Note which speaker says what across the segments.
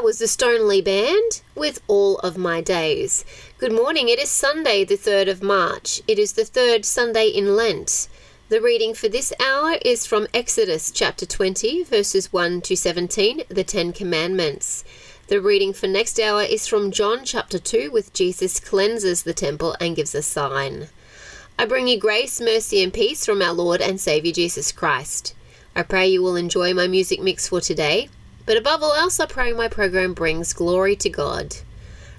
Speaker 1: That was the Stoneleigh Band with All of My Days. Good morning. It is Sunday, the 3rd of March. It is the third Sunday in Lent. The reading for this hour is from Exodus chapter 20, verses 1 to 17, the Ten Commandments. The reading for next hour is from John chapter 2, with Jesus cleanses the temple and gives a sign. I bring you grace, mercy, and peace from our Lord and Saviour Jesus Christ. I pray you will enjoy my music mix for today. But above all else, I pray my program brings glory to God.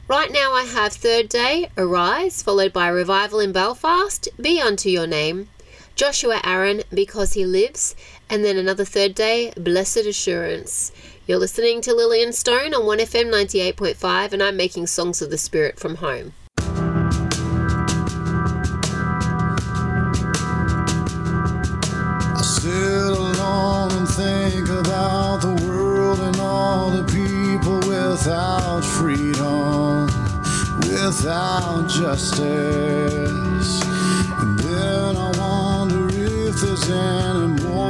Speaker 1: Right now, I have Third Day, Arise, followed by Revival in Belfast, Be Unto Your Name, Joshua Aaron, Because He Lives, and then another Third Day, Blessed Assurance. You're listening to Lillian Stone on 1FM 98.5, and I'm making songs of the Spirit from home.
Speaker 2: Sit alone and think about the world and all the people without freedom, without justice. And then I wonder if there's any more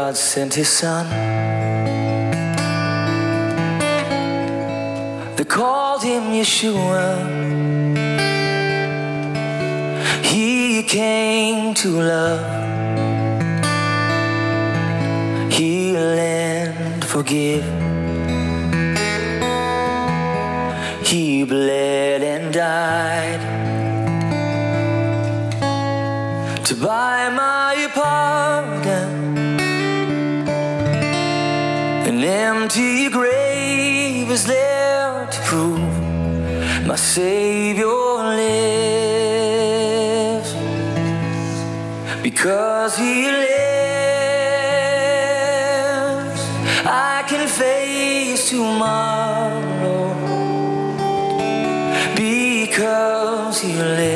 Speaker 2: God
Speaker 3: sent his son. They called him Yeshua. He came to love, heal and forgive. He bled and died to buy Savior lives. Because He lives, I can face tomorrow. Because He lives,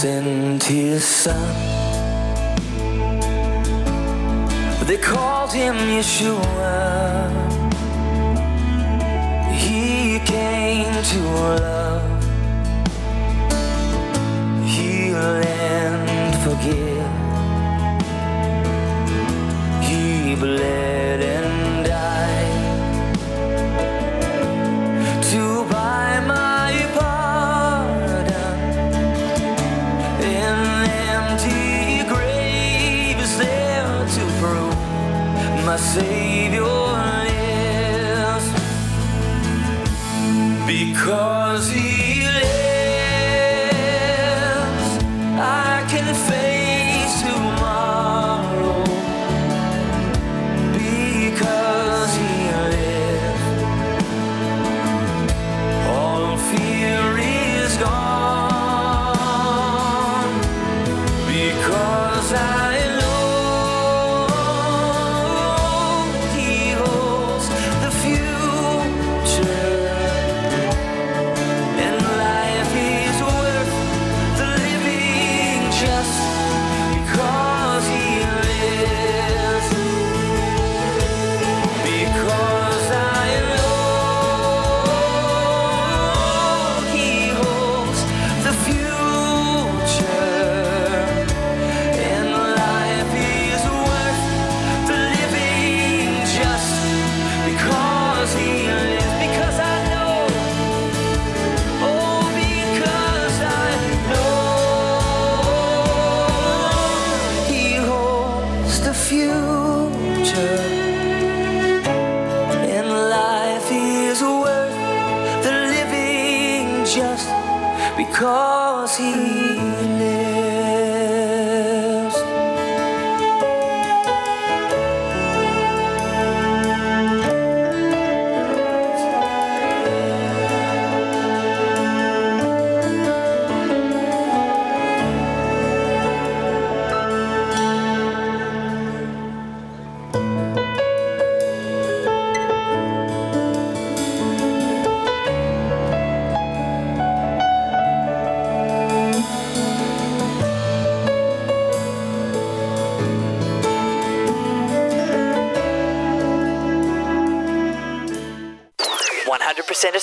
Speaker 3: Sent his son. They called him Yeshua. He came to love, heal and forgive. He bled and Savior lives. Because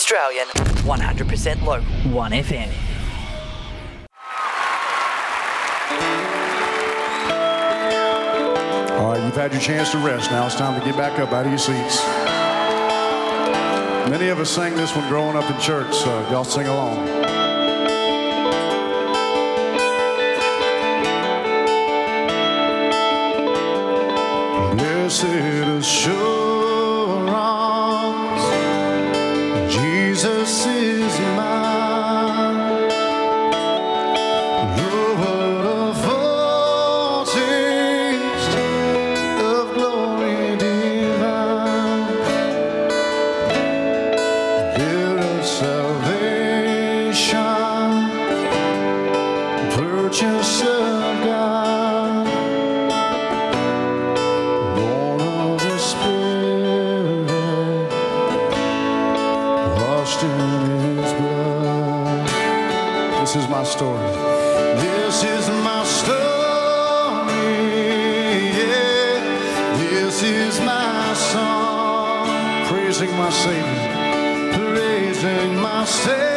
Speaker 4: Australian, one hundred percent local. One FM.
Speaker 2: All right, you've had your chance to rest. Now it's time to get back up out of your seats. Many of us sang this one growing up in church, so y'all sing along. This is my song, praising my Savior, praising my Savior.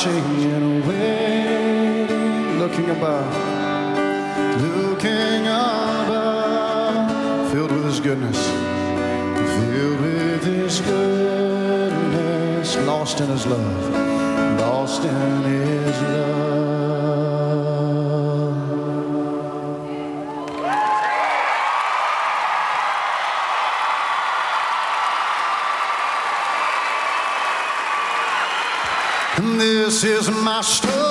Speaker 2: watching and waiting, looking above, looking above, filled with His goodness, filled with His goodness, lost in His love, lost in His love. washed.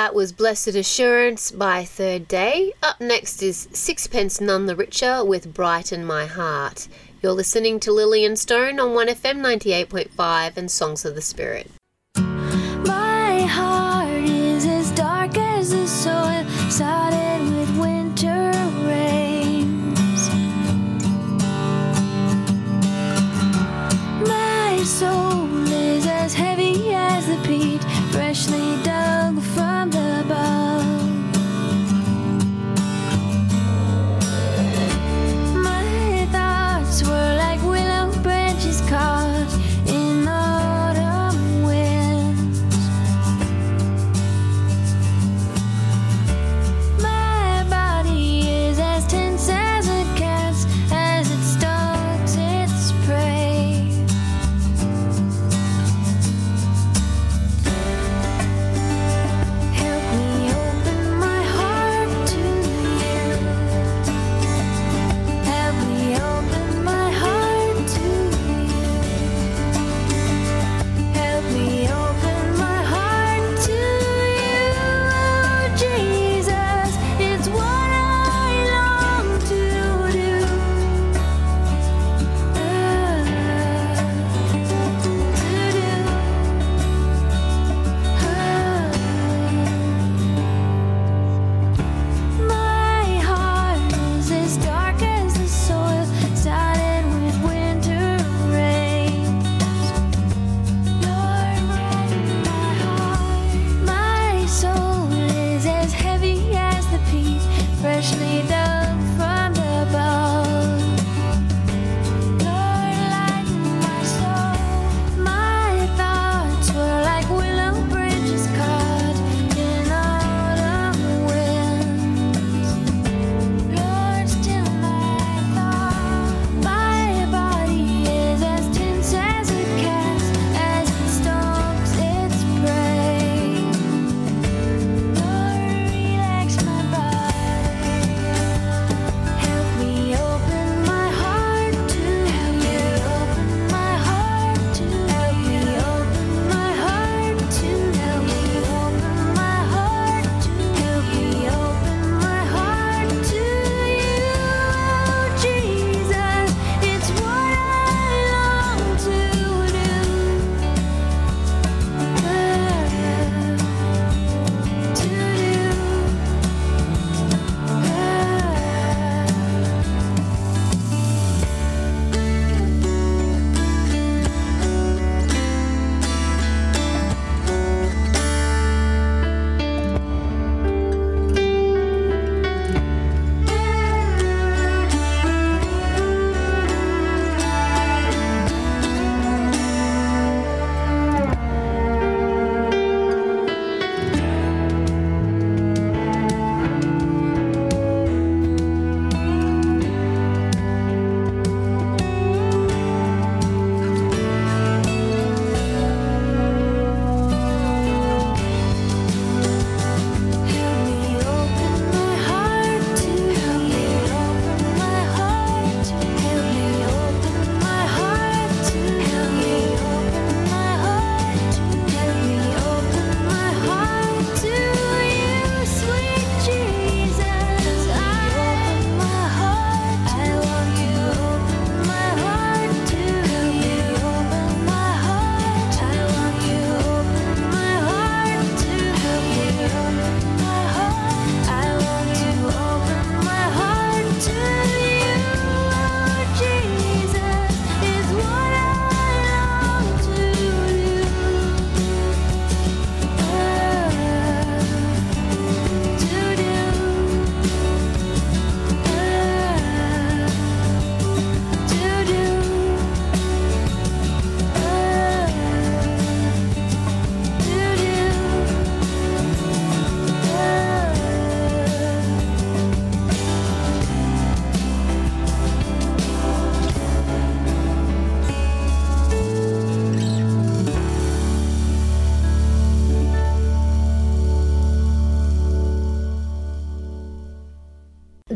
Speaker 1: that was Blessed Assurance by Third Day. Up next is Sixpence None the Richer with Brighten My Heart. You're listening to Lillian Stone on 1FM 98.5 and Songs of the Spirit.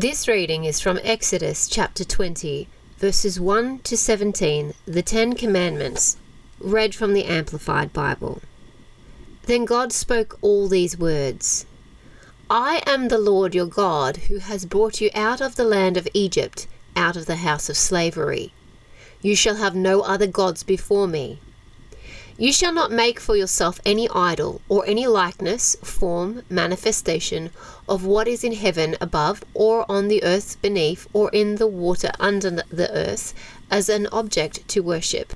Speaker 1: This reading is from Exodus chapter 20, verses 1 to 17, the Ten Commandments, read from the Amplified Bible. Then God spoke all these words I am the Lord your God, who has brought you out of the land of Egypt, out of the house of slavery. You shall have no other gods before me. You shall not make for yourself any idol, or any likeness, form, manifestation of what is in heaven above, or on the earth beneath, or in the water under the earth, as an object to worship.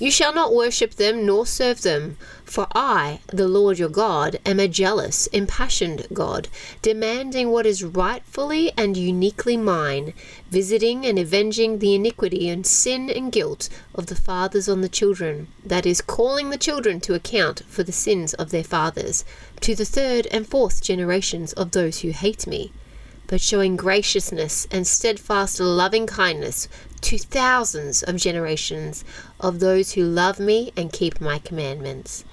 Speaker 1: You shall not worship them nor serve them, for I, the Lord your God, am a jealous, impassioned God, demanding what is rightfully and uniquely mine, visiting and avenging the iniquity and sin and guilt of the fathers on the children, that is, calling the children to account for the sins of their fathers, to the third and fourth generations of those who hate me but showing graciousness and steadfast loving kindness to thousands of generations of those who love me and keep my commandments.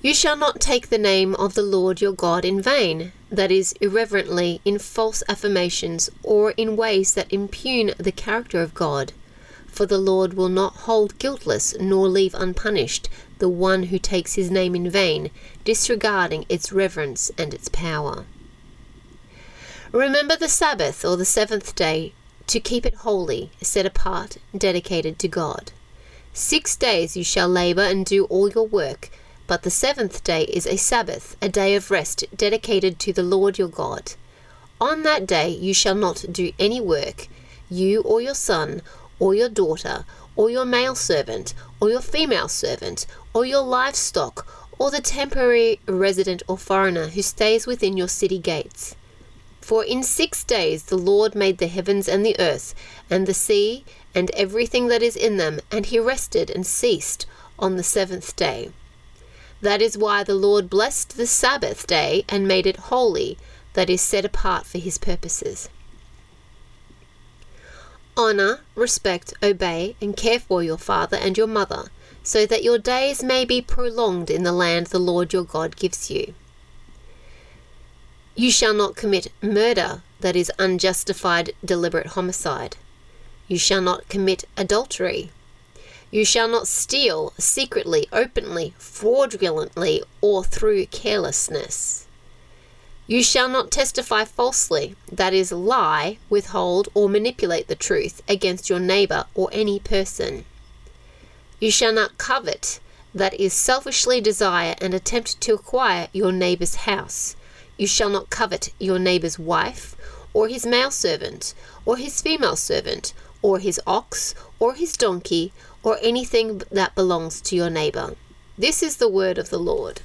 Speaker 1: You shall not take the name of the Lord your God in vain, that is, irreverently, in false affirmations, or in ways that impugn the character of God. For the Lord will not hold guiltless nor leave unpunished the one who takes his name in vain, disregarding its reverence and its power. Remember the Sabbath or the seventh day to keep it holy, set apart, dedicated to God. Six days you shall labor and do all your work, but the seventh day is a Sabbath, a day of rest dedicated to the Lord your God. On that day you shall not do any work, you or your son, or your daughter, or your male servant, or your female servant, or your livestock, or the temporary resident or foreigner who stays within your city gates. For in six days the Lord made the heavens and the earth, and the sea, and everything that is in them, and he rested and ceased on the seventh day. That is why the Lord blessed the Sabbath day and made it holy, that is set apart for his purposes. Honor, respect, obey, and care for your father and your mother, so that your days may be prolonged in the land the Lord your God gives you. You shall not commit murder, that is unjustified deliberate homicide. You shall not commit adultery. You shall not steal secretly, openly, fraudulently, or through carelessness. You shall not testify falsely, that is, lie, withhold, or manipulate the truth against your neighbor or any person. You shall not covet, that is, selfishly desire and attempt to acquire your neighbor's house. You shall not covet your neighbor's wife, or his male servant, or his female servant, or his ox, or his donkey, or anything that belongs to your neighbor. This is the word of the Lord.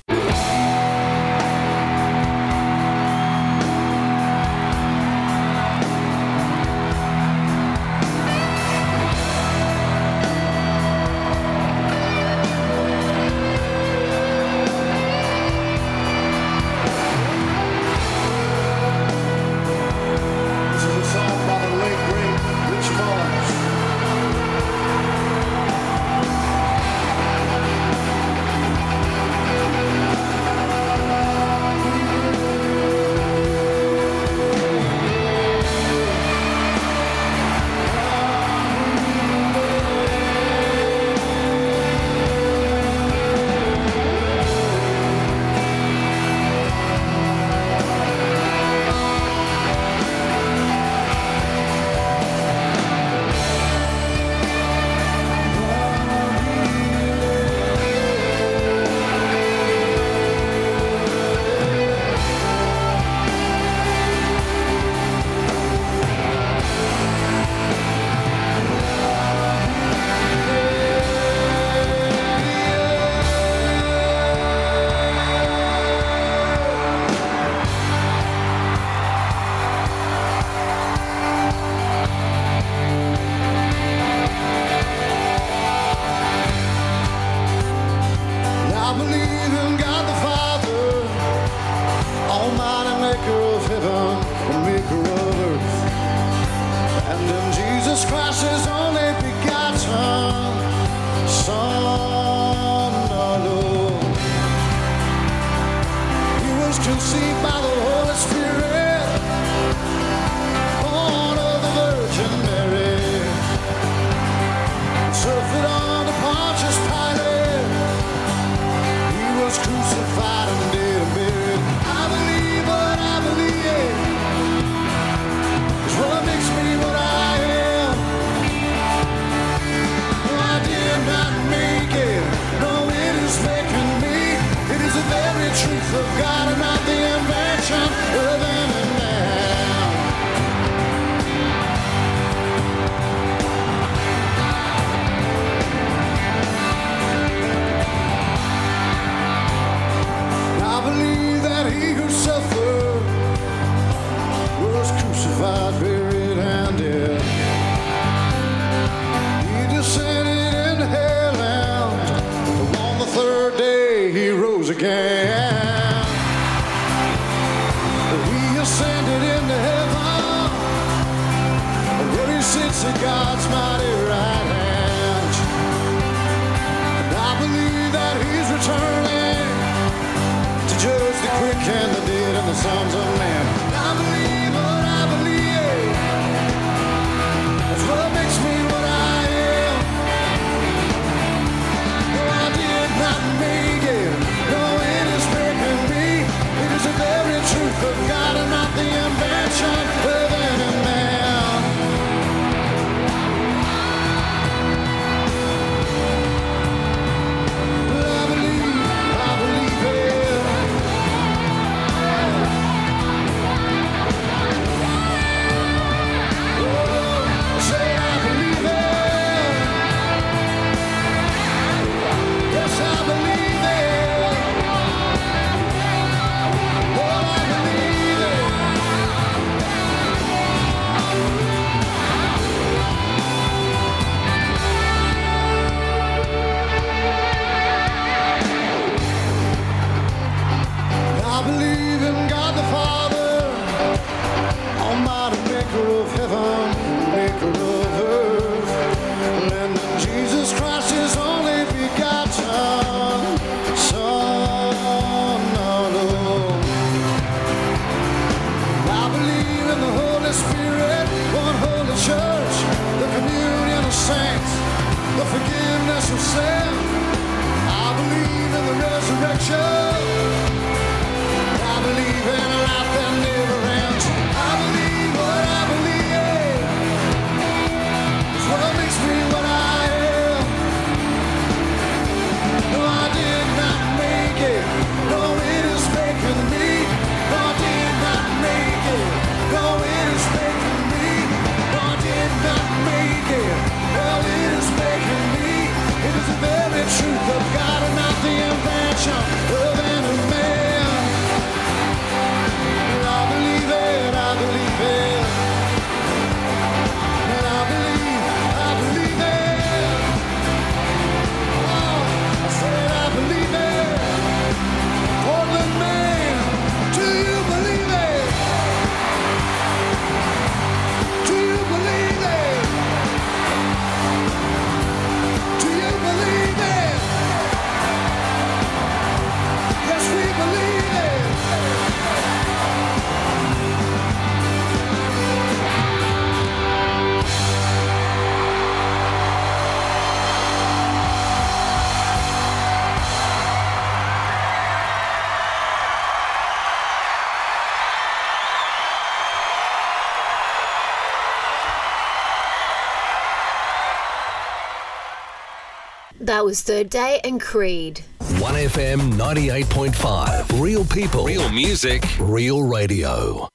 Speaker 5: That
Speaker 1: was Third Day and Creed.
Speaker 6: 1FM 98.5. Real people.
Speaker 3: Real music.
Speaker 6: Real radio.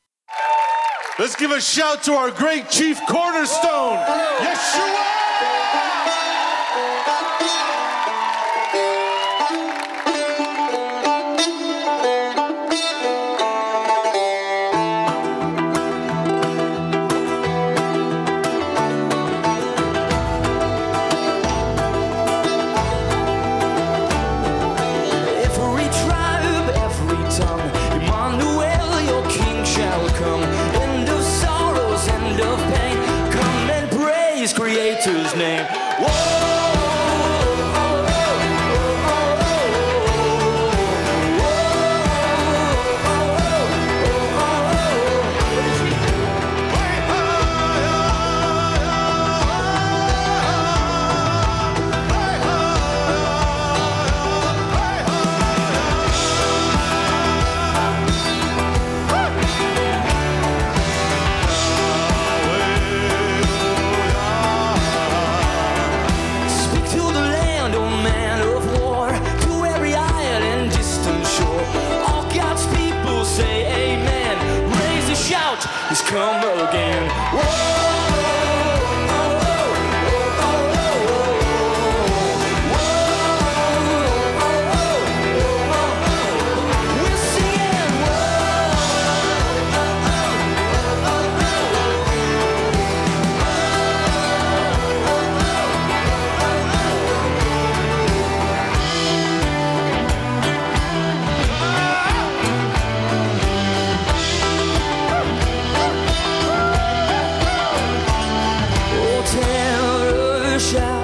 Speaker 3: Let's give a shout to our great Chief Cornerstone, Yeshua!
Speaker 7: Shall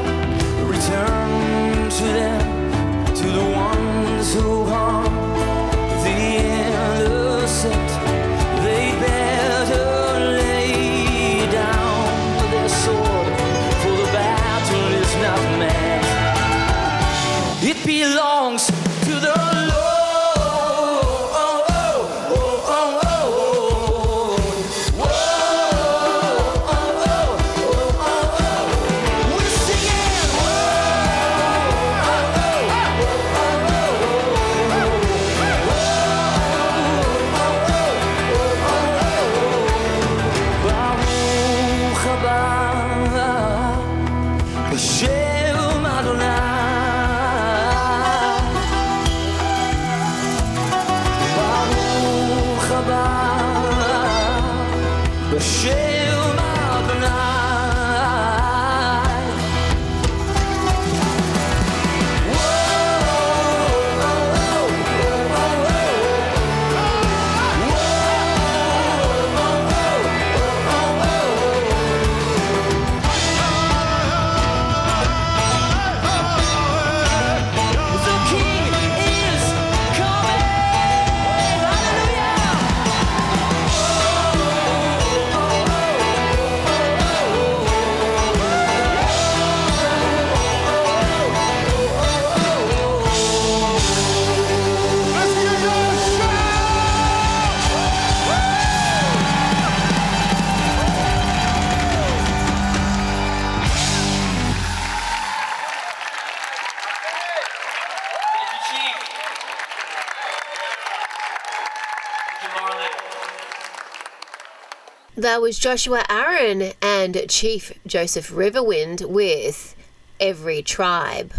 Speaker 1: That was Joshua Aaron and Chief Joseph Riverwind with Every Tribe.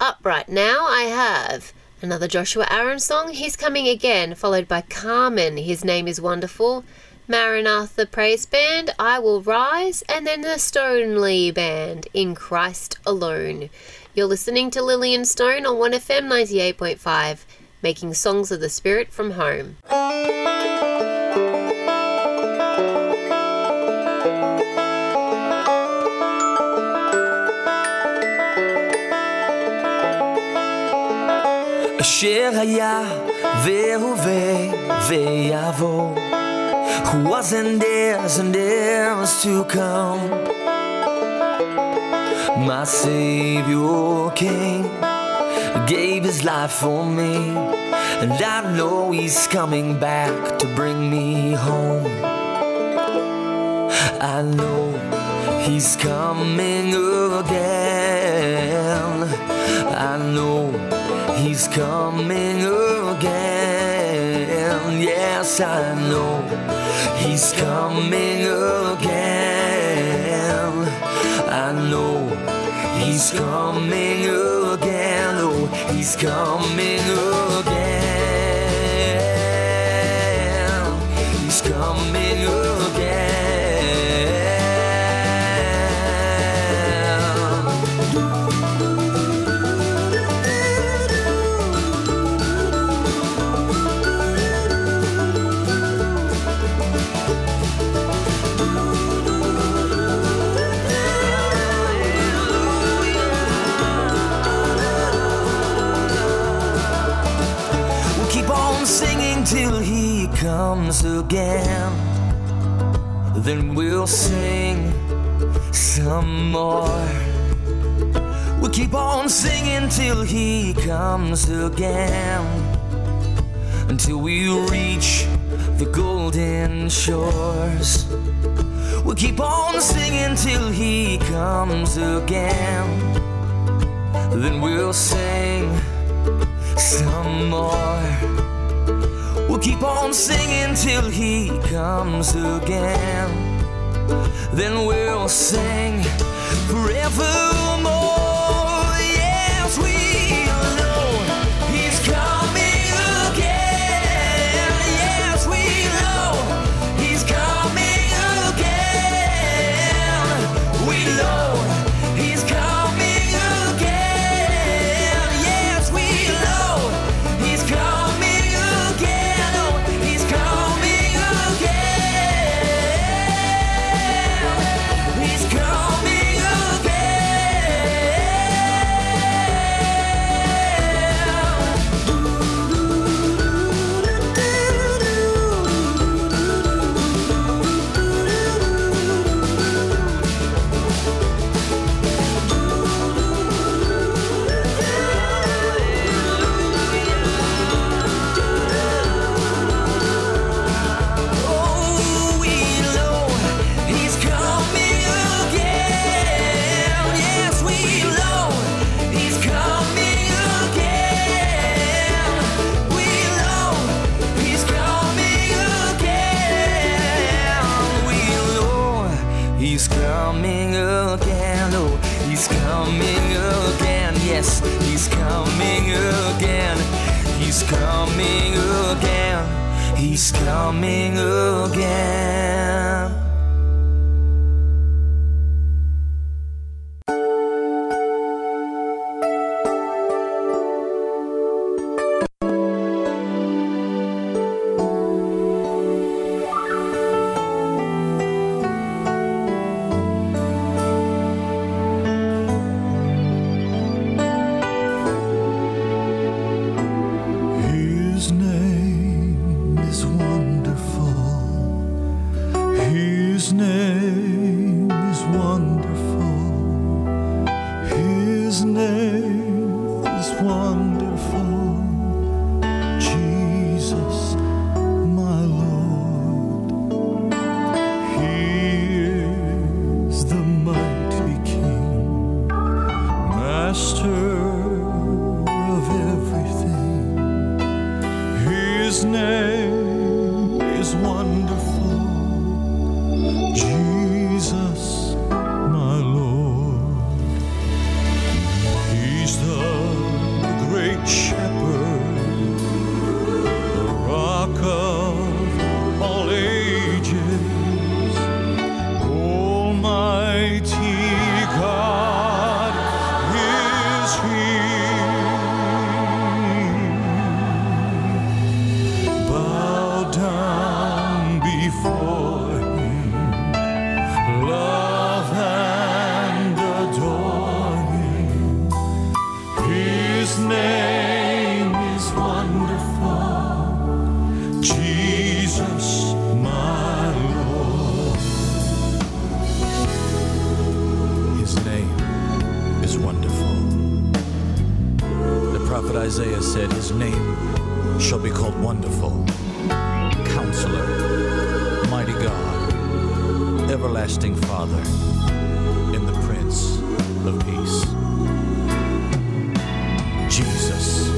Speaker 1: Up right now, I have another Joshua Aaron song. He's coming again, followed by Carmen. His name is wonderful. Maranatha Praise Band, I Will Rise, and then the Stonely Band, In Christ Alone. You're listening to Lillian Stone on 1FM 98.5, making songs of the Spirit from home.
Speaker 3: אשר היה והווה ויבוא who was and is and is to come my savior king gave his life for me and I know he's coming back to bring me home I know he's coming again I know He's coming again. Yes, I know he's coming again. I know he's coming again. Oh, he's coming again. He's coming till he comes again. Then we'll sing some more. We'll keep on singing till he comes again. Until we reach the golden shores. We'll keep on singing till he comes again. Then we'll sing some more. Keep on singing till he comes again. Then we'll sing forevermore. He's coming again.
Speaker 8: Isaiah said, His name shall be called Wonderful, Counselor, Mighty God, Everlasting Father, and the Prince of Peace. Jesus,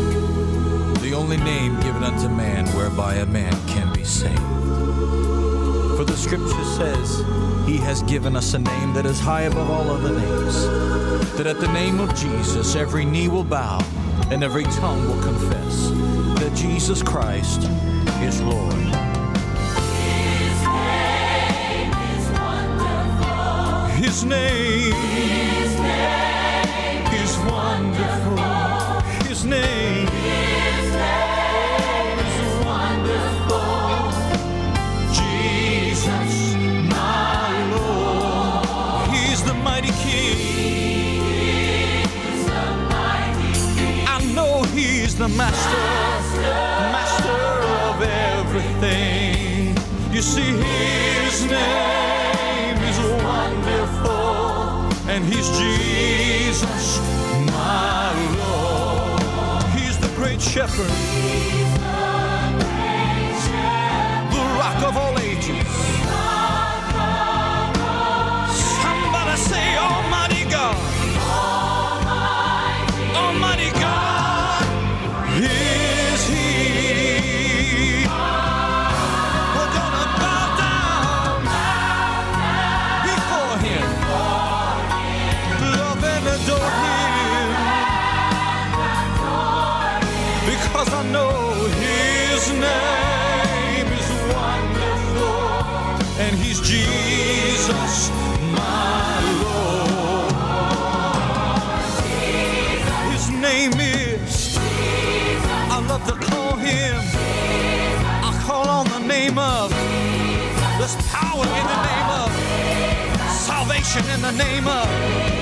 Speaker 8: the only name given unto man whereby a man saved. For the scripture says, He has given us a name that is high above all other names, that at the name of Jesus every knee will bow and every tongue will confess that Jesus Christ is Lord.
Speaker 9: His name is wonderful. His name, is the master, master of everything. You see, His name is wonderful, and He's Jesus, my Lord. He's the great shepherd, the rock of all ages. In the name of.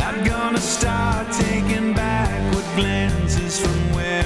Speaker 10: Not gonna start taking backward glances from where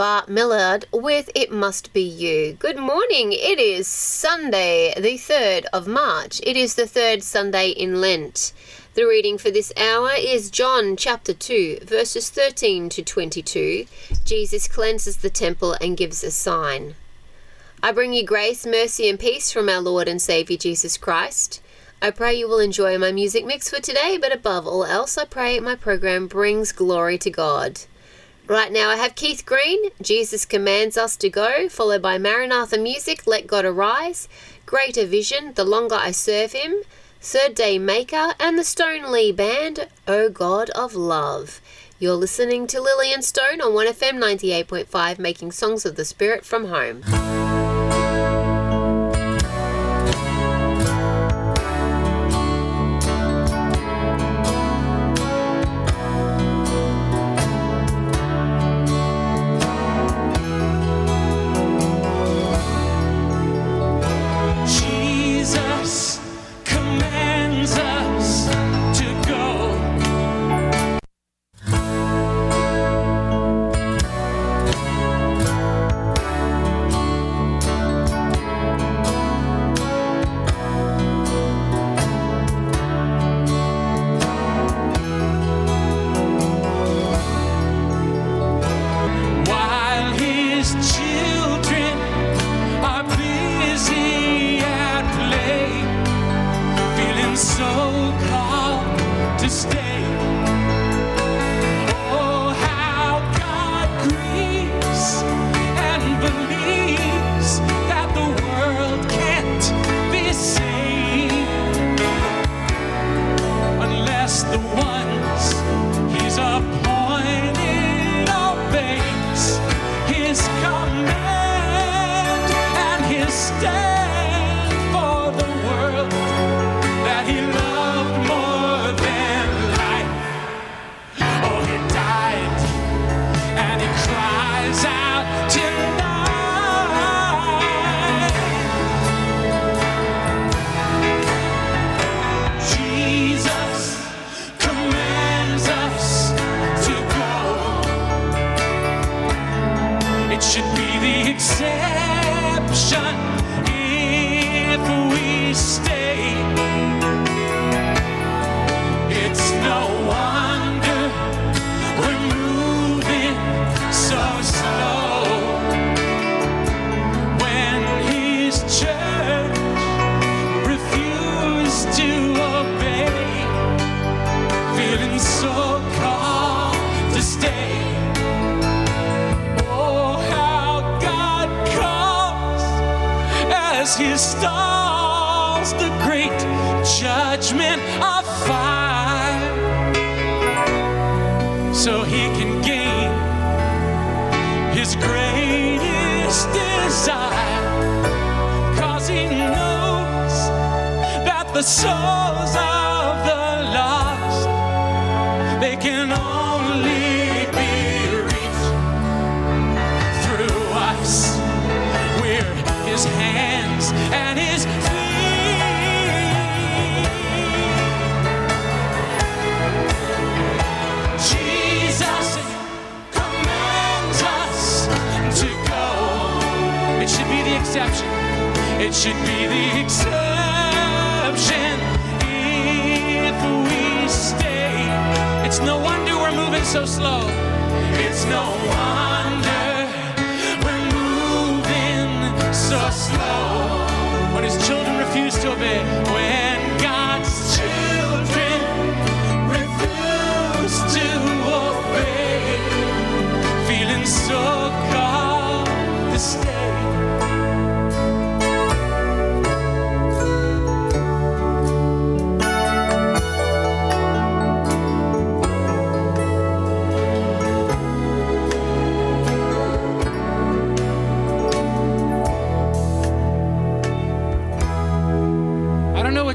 Speaker 1: Bart Millard with It Must Be You. Good morning. It is Sunday, the 3rd of March. It is the third Sunday in Lent.
Speaker 11: The reading for this hour is John chapter 2, verses 13 to 22. Jesus cleanses the temple and gives a sign. I bring you grace, mercy, and peace from our Lord and Saviour Jesus Christ. I pray you will enjoy my music mix for today, but above all else, I pray my program brings glory to God. Right now, I have Keith Green, Jesus Commands Us to Go, followed by Maranatha Music, Let God Arise, Greater Vision, The Longer I Serve Him, Third Day Maker, and the Stone Lee Band, O God of Love. You're listening to Lillian Stone on 1FM 98.5, making songs of the Spirit from home.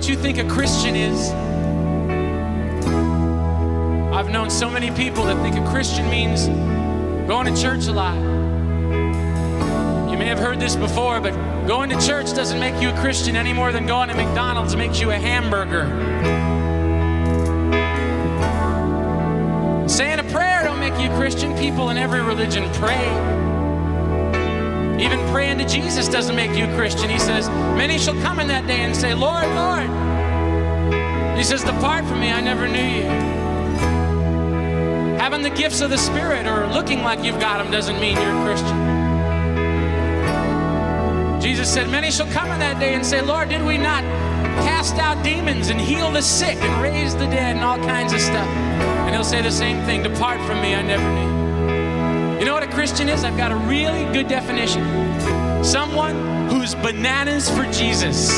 Speaker 12: What you think a Christian is. I've known so many people that think a Christian means going to church a lot. You may have heard this before, but going to church doesn't make you a Christian any more than going to McDonald's makes you a hamburger. Saying a prayer don't make you a Christian. People in every religion pray. Even praying to Jesus doesn't make you a Christian. He says, Many shall come in that day and say, Lord, Lord.
Speaker 13: He says, Depart from me, I never knew you. Having the gifts of the Spirit or looking like you've got them doesn't mean you're a Christian. Jesus said, Many shall come in that day and say, Lord, did we not cast out demons and heal the sick and raise the dead and all kinds of stuff? And he'll say the same thing Depart from me, I never knew you. Know what a Christian is? I've got a really good definition someone who's bananas for Jesus.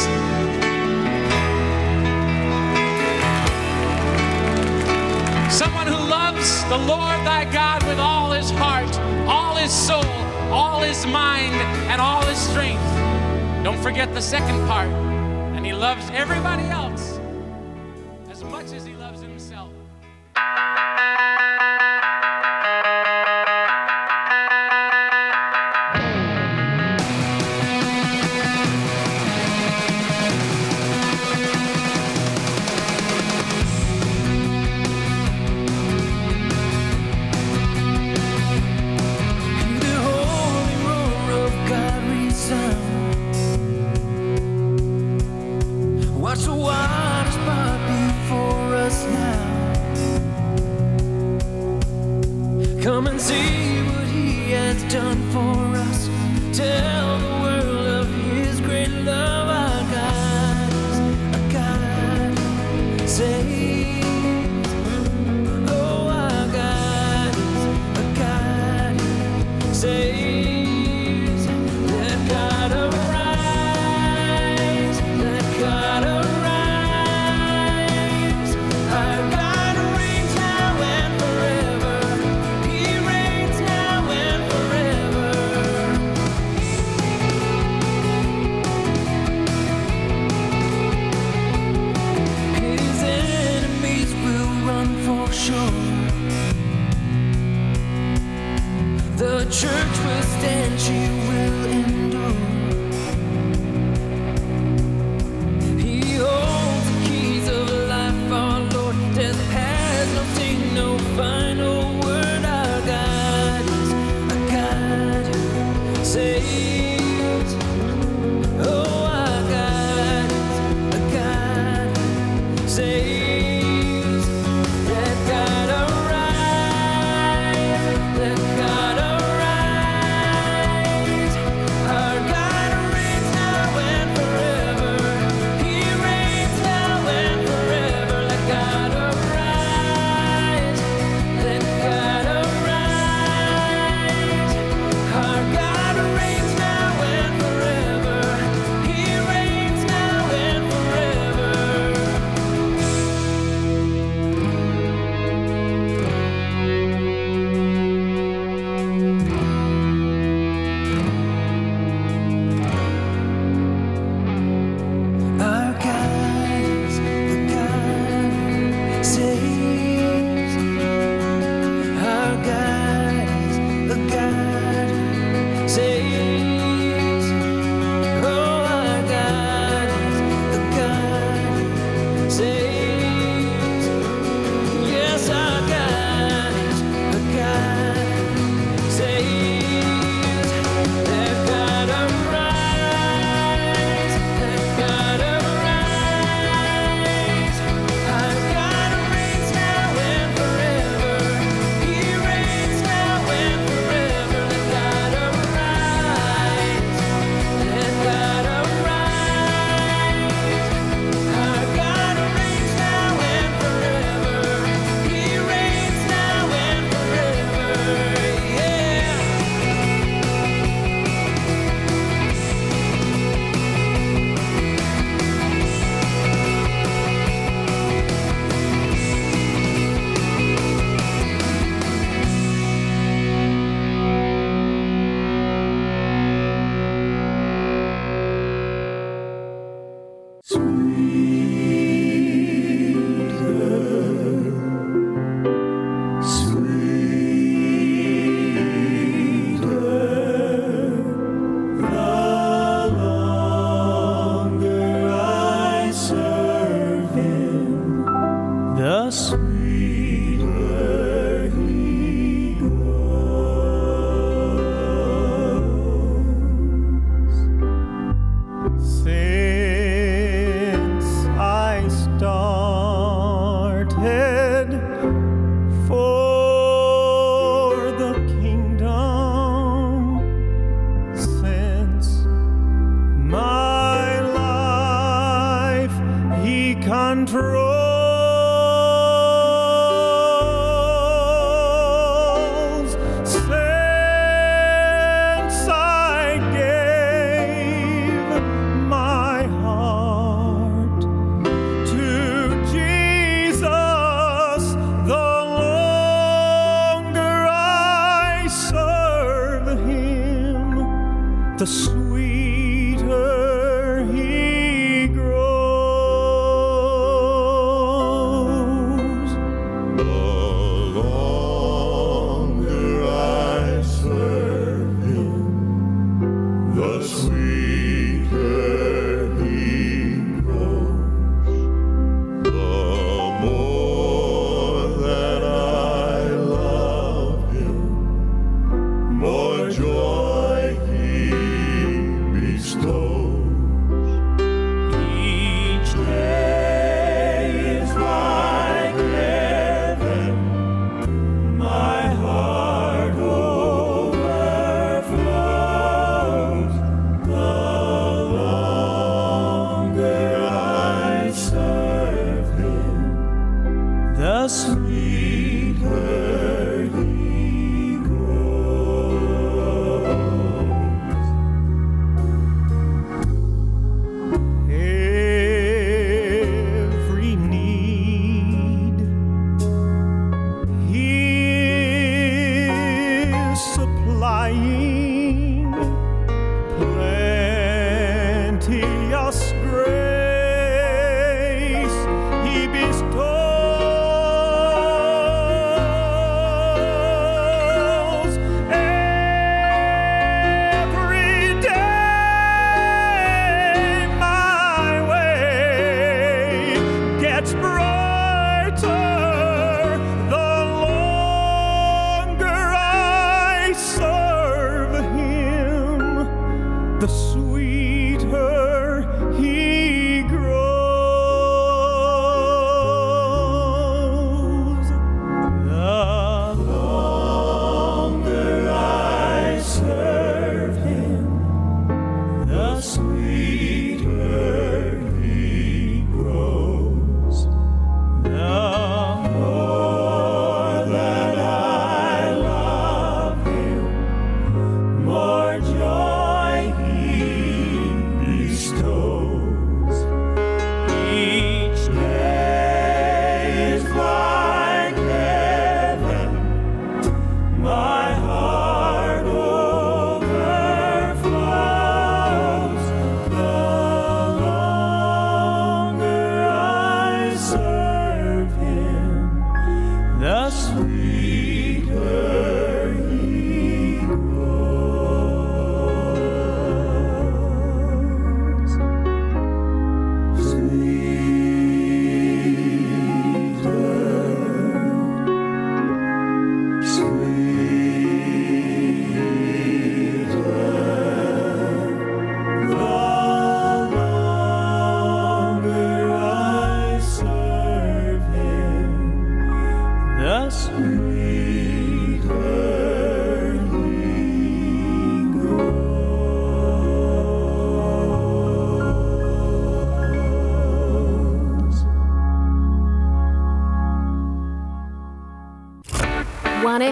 Speaker 13: Someone who loves the Lord thy God with all his heart, all his soul, all his mind, and all his strength. Don't forget the second part. And he loves everybody else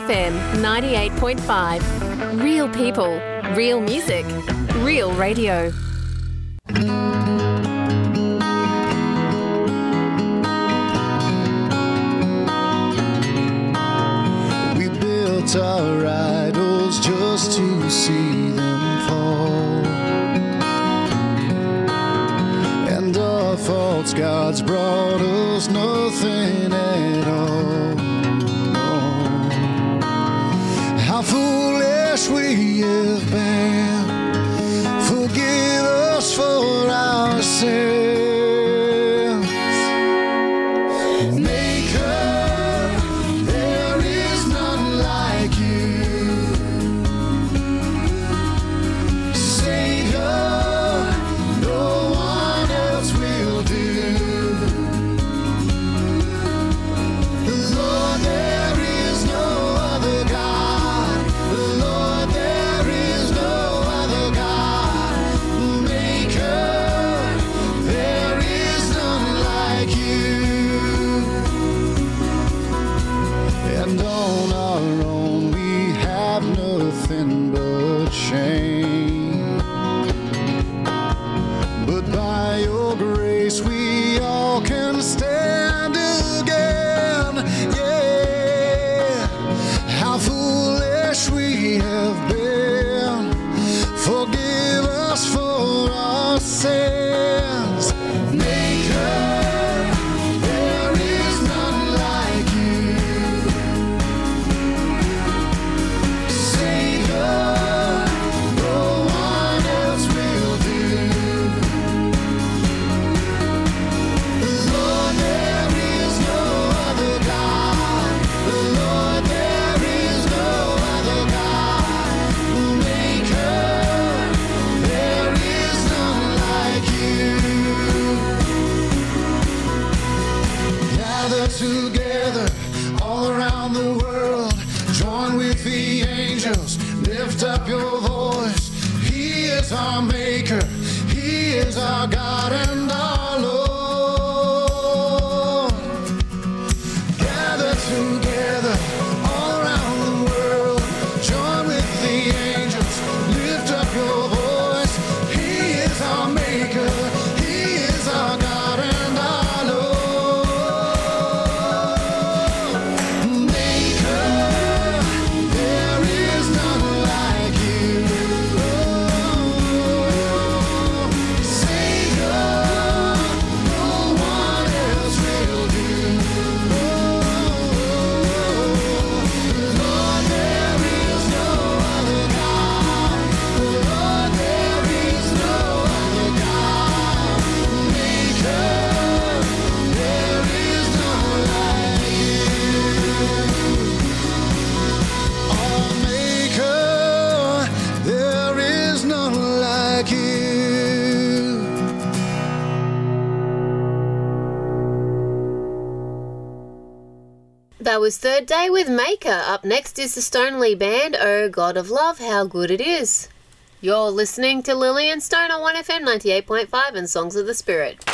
Speaker 2: FM 98.5. Real people, real music, real radio.
Speaker 14: Was Third Day with Maker. Up next is the Stonely Band, Oh God of Love, How Good It Is. You're listening to Lillian Stone on 1FM 98.5 and Songs of the Spirit.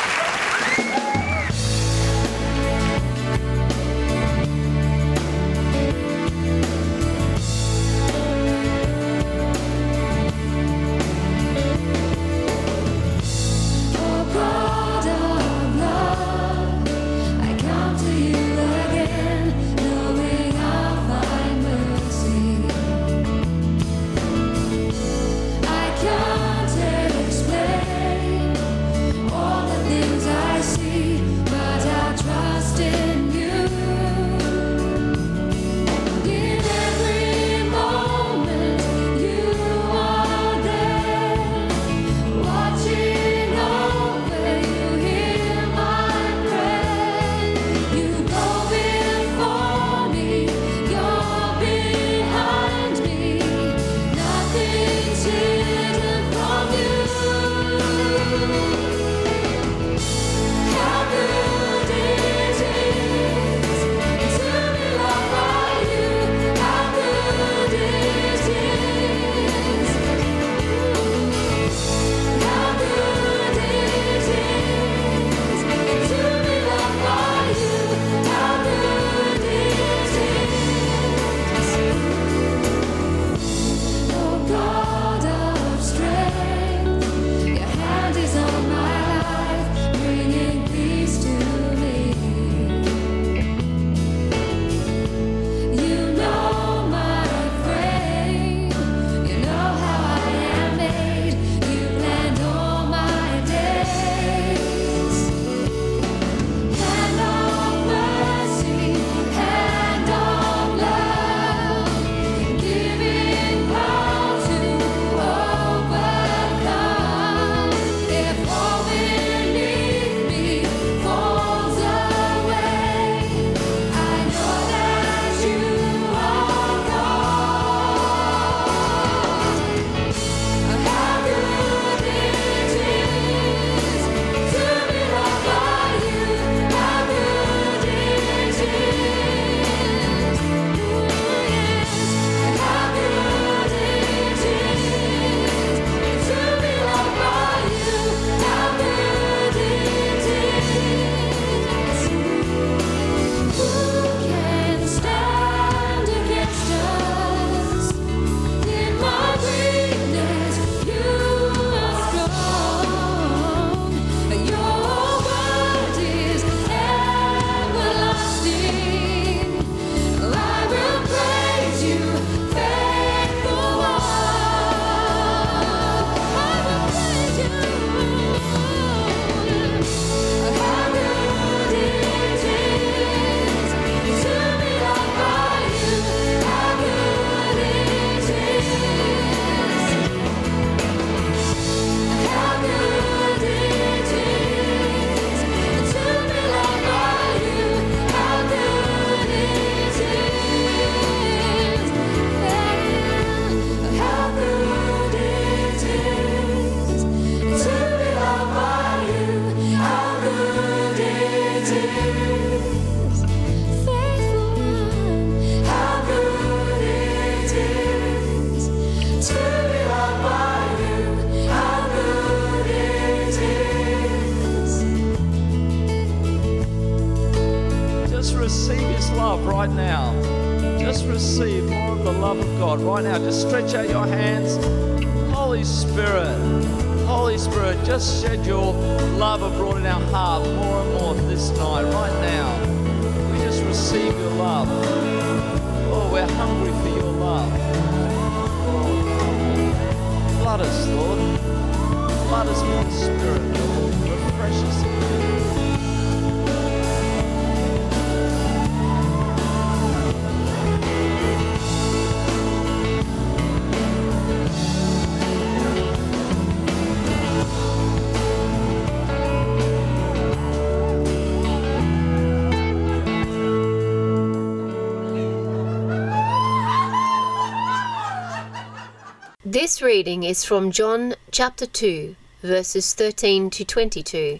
Speaker 1: Reading is from John chapter 2, verses 13 to 22.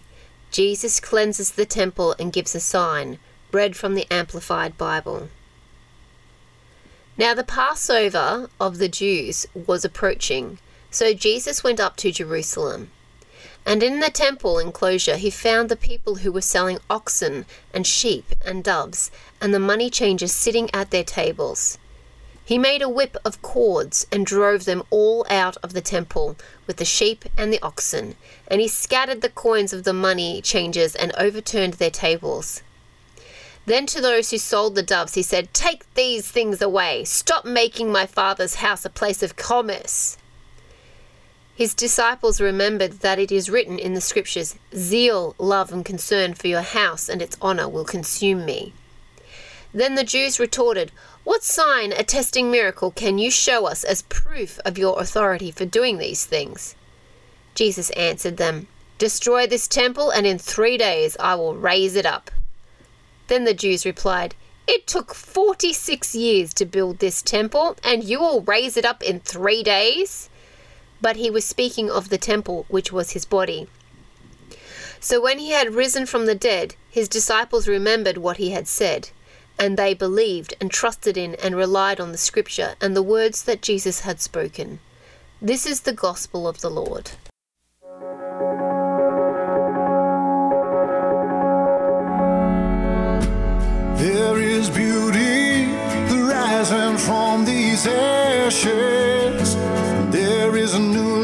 Speaker 1: Jesus cleanses the temple and gives a sign, read from the Amplified Bible. Now the Passover of the Jews was approaching, so Jesus went up to Jerusalem. And in the temple enclosure he found the people who were selling oxen and sheep and doves, and the money changers sitting at their tables. He made a whip of cords and drove them all out of the temple with the sheep and the oxen, and he scattered the coins of the money changers and overturned their tables. Then to those who sold the doves he said, Take these things away. Stop making my father's house a place of commerce. His disciples remembered that it is written in the scriptures, Zeal, love, and concern for your house and its honor will consume me. Then the Jews retorted, What sign, attesting miracle, can you show us as proof of your authority for doing these things? Jesus answered them, Destroy this temple, and in three days I will raise it up. Then the Jews replied, It took forty six years to build this temple, and you will raise it up in three days? But he was speaking of the temple, which was his body. So when he had risen from the dead, his disciples remembered what he had said, and they believed and trusted in and relied on the scripture and the words that Jesus had spoken. This is the gospel of the Lord.
Speaker 2: There is beauty rising from these ashes. There is a new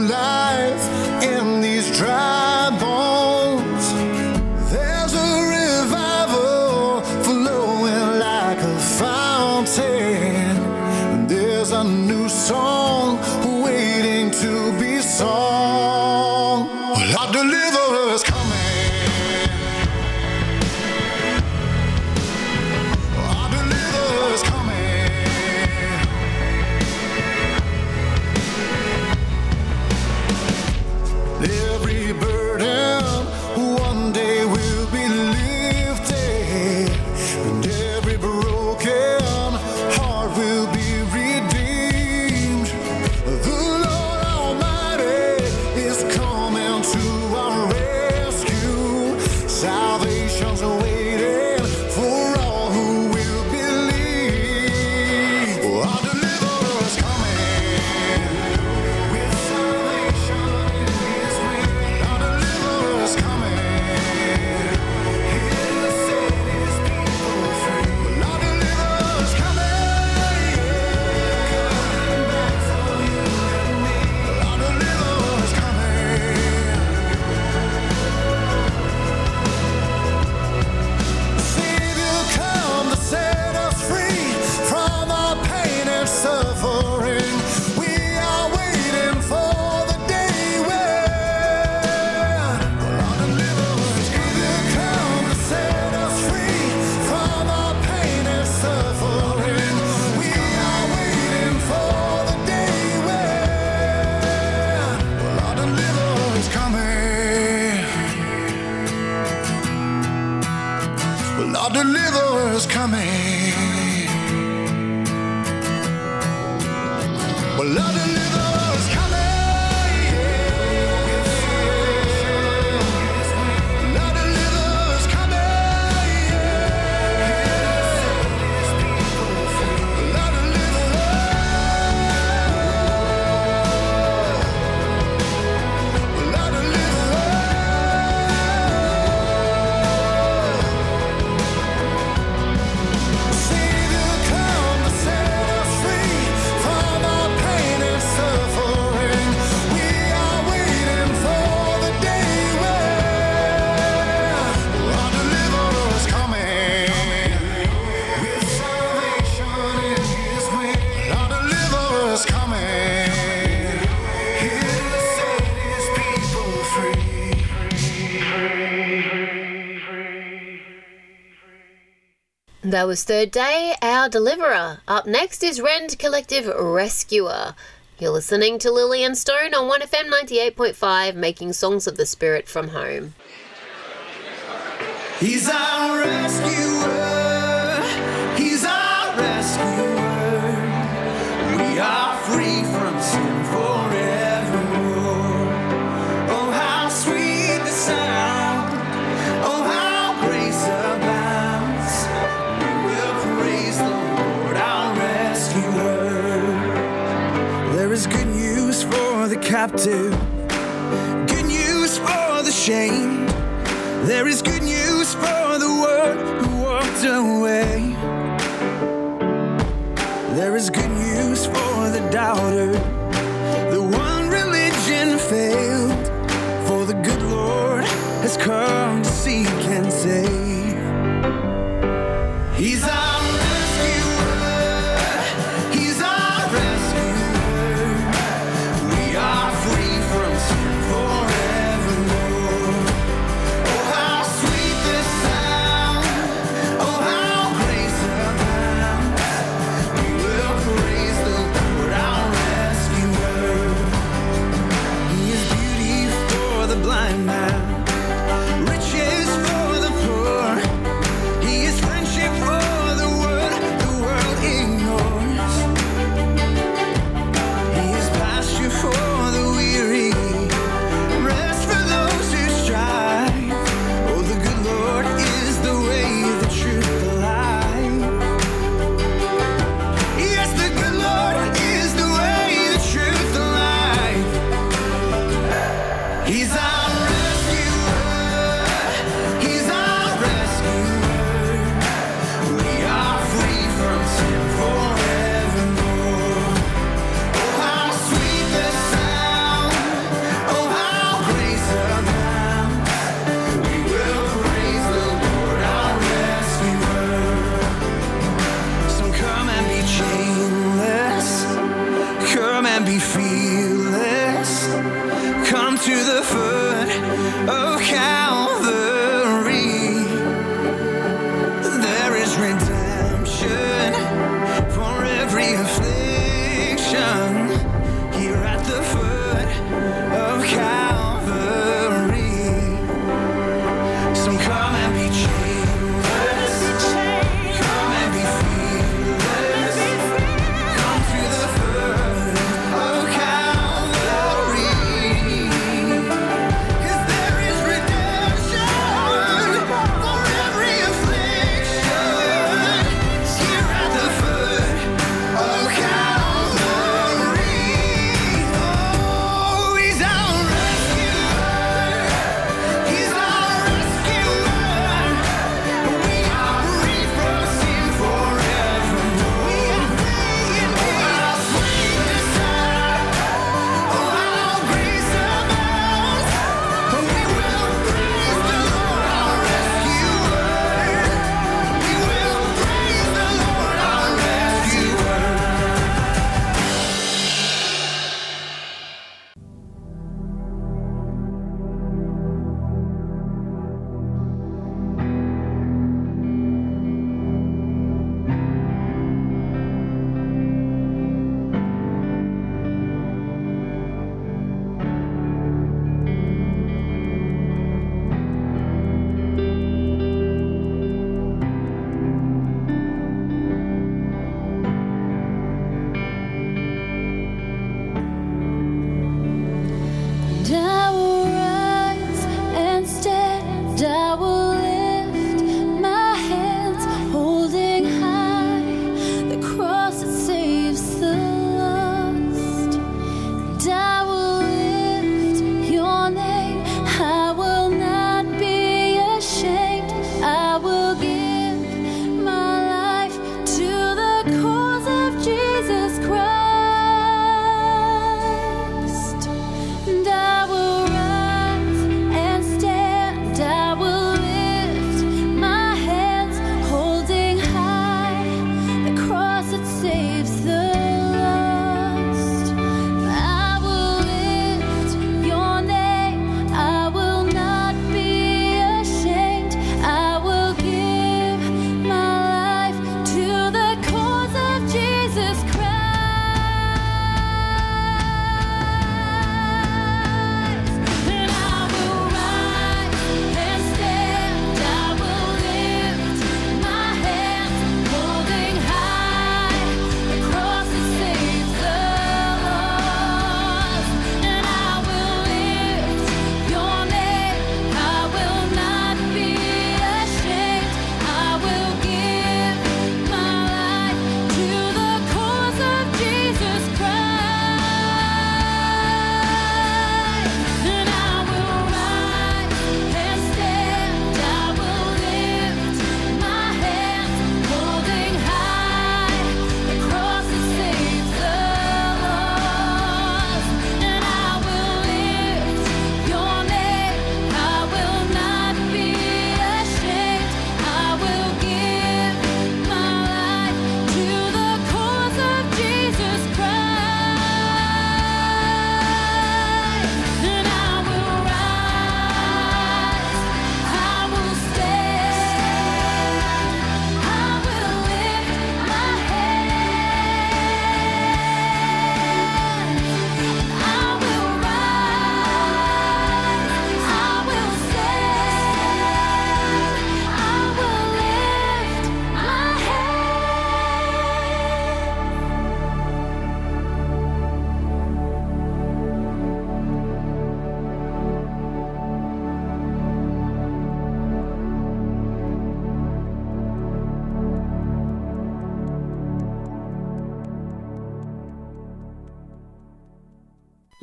Speaker 1: that was Third Day, Our Deliverer. Up next is Rend Collective Rescuer. You're listening to Lillian Stone on 1FM 98.5, making songs of the spirit from home.
Speaker 10: He's our rescuer. have to. Good news for the shame.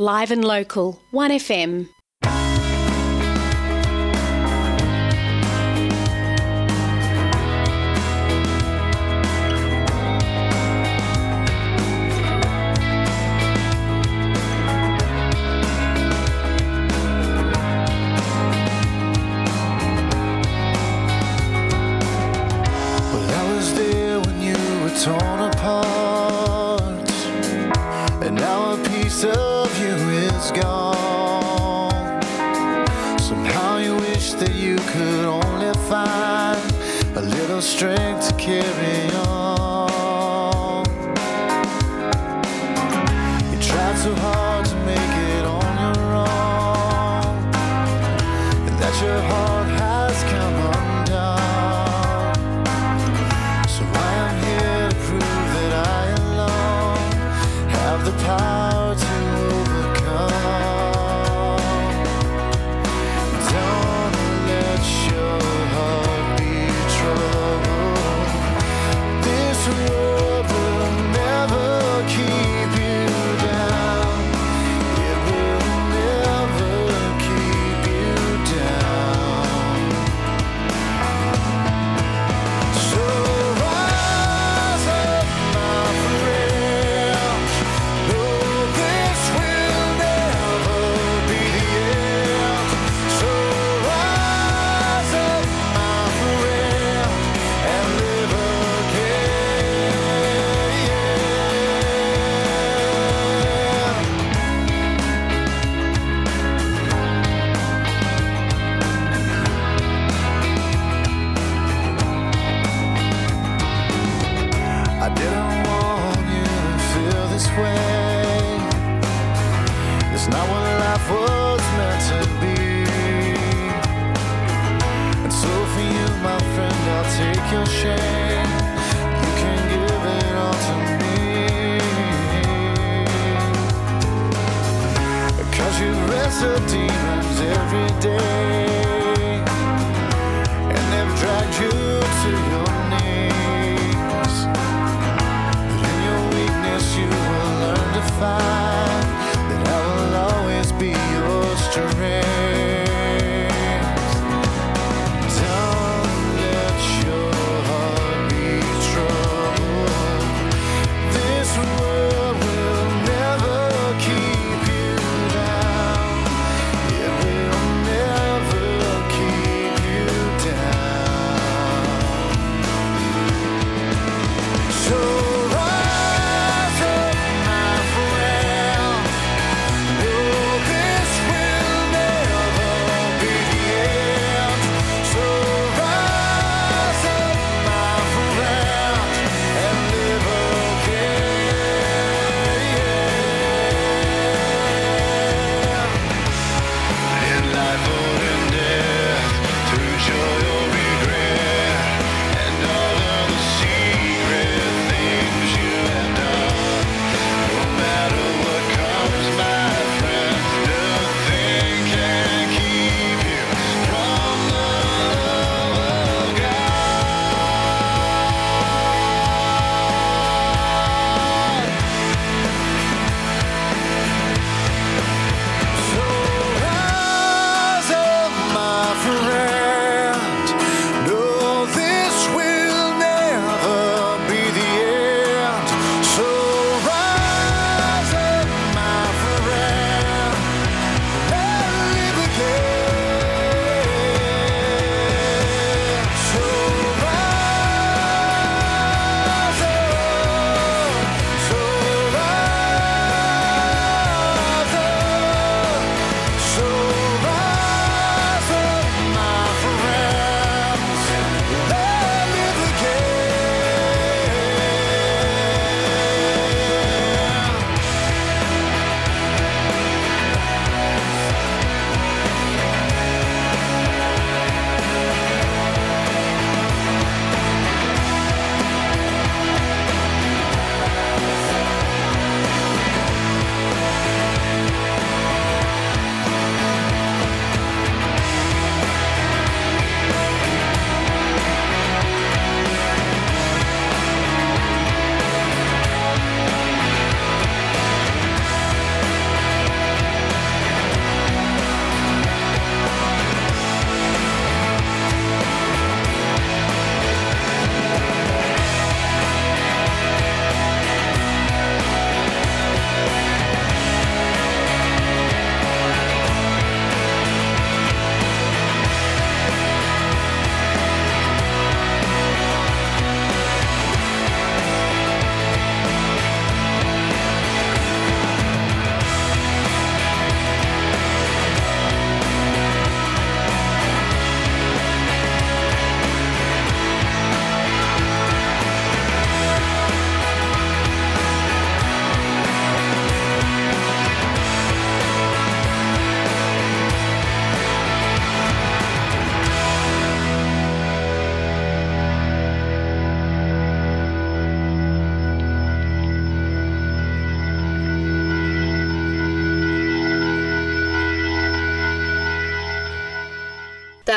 Speaker 2: Live and local, 1FM.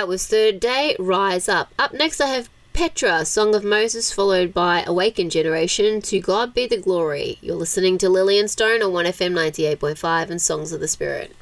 Speaker 15: was
Speaker 13: Third Day, Rise Up. Up next, I have Petra, Song of Moses, followed by Awakened Generation, To God Be the Glory. You're listening to Lillian Stone on 1FM 98.5 and Songs of the Spirit.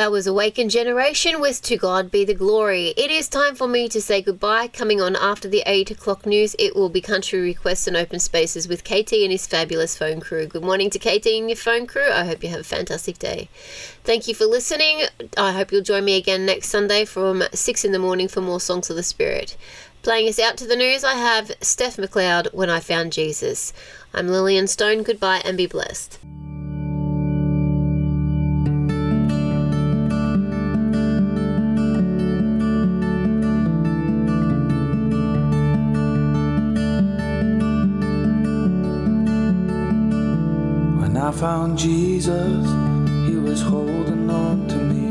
Speaker 16: That
Speaker 1: was Awakened Generation with To God Be the Glory. It is time for me to say goodbye. Coming on after the 8 o'clock news, it will be Country Requests and Open Spaces with KT and his fabulous phone crew. Good morning to KT and your phone crew. I hope you have a fantastic day. Thank you for listening. I hope you'll join me again next Sunday from 6 in the morning for more Songs of the Spirit. Playing us out to the news, I have Steph Macleod, When I Found Jesus. I'm Lillian Stone. Goodbye and be blessed.
Speaker 17: Found Jesus, he was holding on to me.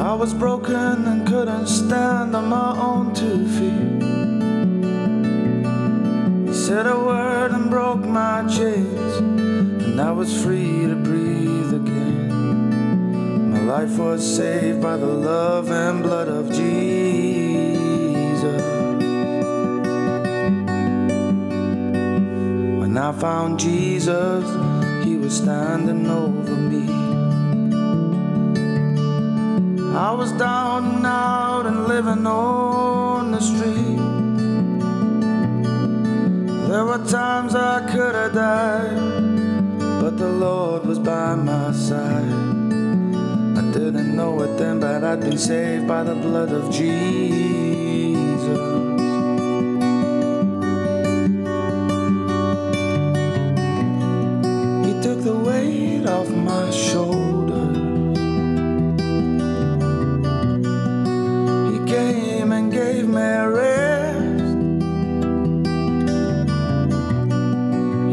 Speaker 17: I was broken and couldn't stand on my own two feet. He said a word and broke my chains, and I was free to breathe again. My life was saved by the love and blood of Jesus. I found Jesus, he was standing over me. I was down and out and living on the street. There were times I could have died, but the Lord was by my side. I didn't know it then, but I'd been saved by the blood of Jesus. The weight off my shoulders. He came and gave me rest.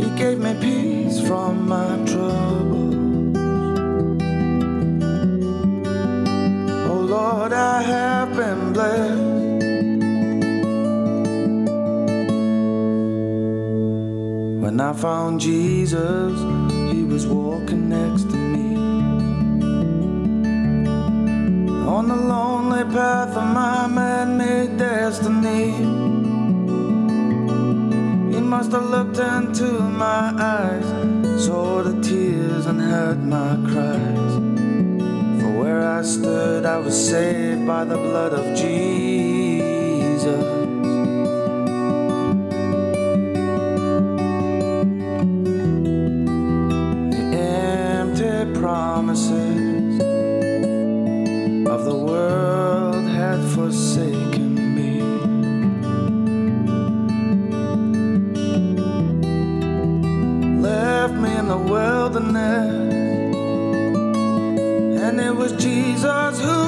Speaker 17: He gave me peace from my troubles. Oh Lord, I have been blessed. When I found Jesus, path of my man made destiny. He must have looked into my eyes, saw the tears and heard my cries. For where I stood, I was saved by the blood of Jesus. And it was Jesus who